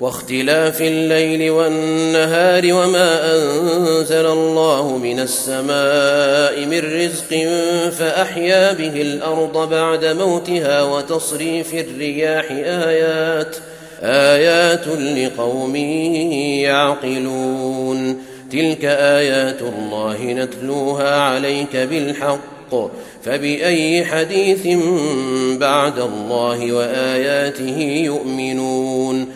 واختلاف الليل والنهار وما أنزل الله من السماء من رزق فأحيا به الأرض بعد موتها وتصريف الرياح آيات آيات لقوم يعقلون. تلك آيات الله نتلوها عليك بالحق فبأي حديث بعد الله وآياته يؤمنون.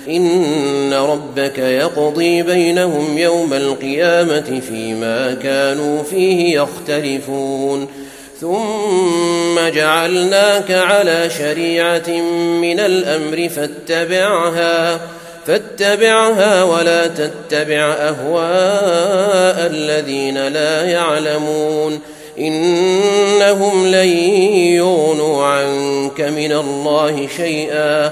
إن ربك يقضي بينهم يوم القيامة فيما كانوا فيه يختلفون. ثم جعلناك على شريعة من الأمر فاتبعها فاتبعها ولا تتبع أهواء الذين لا يعلمون. إنهم لن يغنوا عنك من الله شيئا.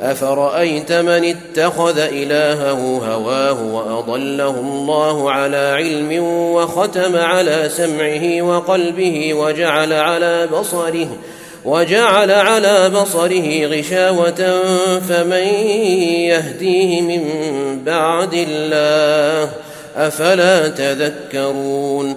افرايت من اتخذ الهه هواه واضله الله على علم وختم على سمعه وقلبه وجعل على بصره وجعل على بصره غشاوة فمن يهديه من بعد الله أفلا تذكرون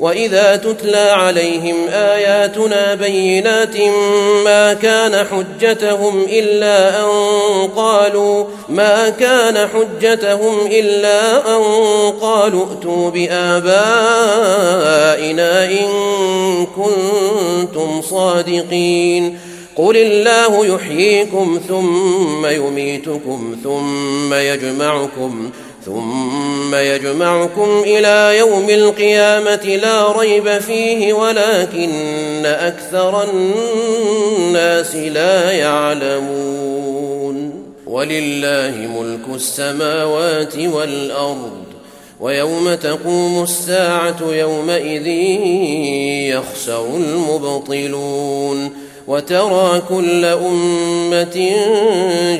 وإذا تتلى عليهم آياتنا بينات ما كان حجتهم إلا أن قالوا ما كان حجتهم إلا أن قالوا ائتوا بآبائنا إن كنتم صادقين. قل الله يحييكم ثم يميتكم ثم يجمعكم ثم يجمعكم إلى يوم القيامة لا ريب فيه ولكن أكثر الناس لا يعلمون ولله ملك السماوات والأرض ويوم تقوم الساعة يومئذ يخسر المبطلون وترى كل أمة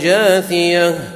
جاثية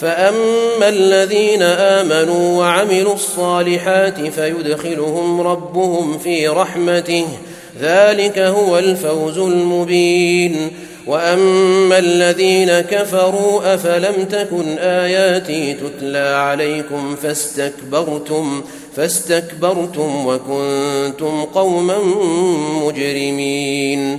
فاما الذين امنوا وعملوا الصالحات فيدخلهم ربهم في رحمته ذلك هو الفوز المبين واما الذين كفروا افلم تكن اياتي تتلى عليكم فاستكبرتم فاستكبرتم وكنتم قوما مجرمين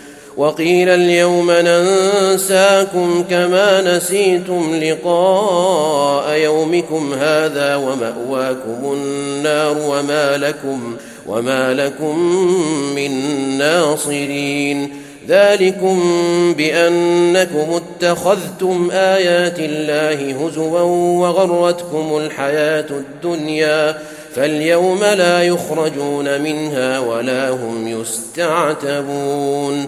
وقيل اليوم ننساكم كما نسيتم لقاء يومكم هذا ومأواكم النار وما لكم وما لكم من ناصرين. ذلكم بأنكم اتخذتم آيات الله هزوا وغرتكم الحياة الدنيا فاليوم لا يخرجون منها ولا هم يستعتبون.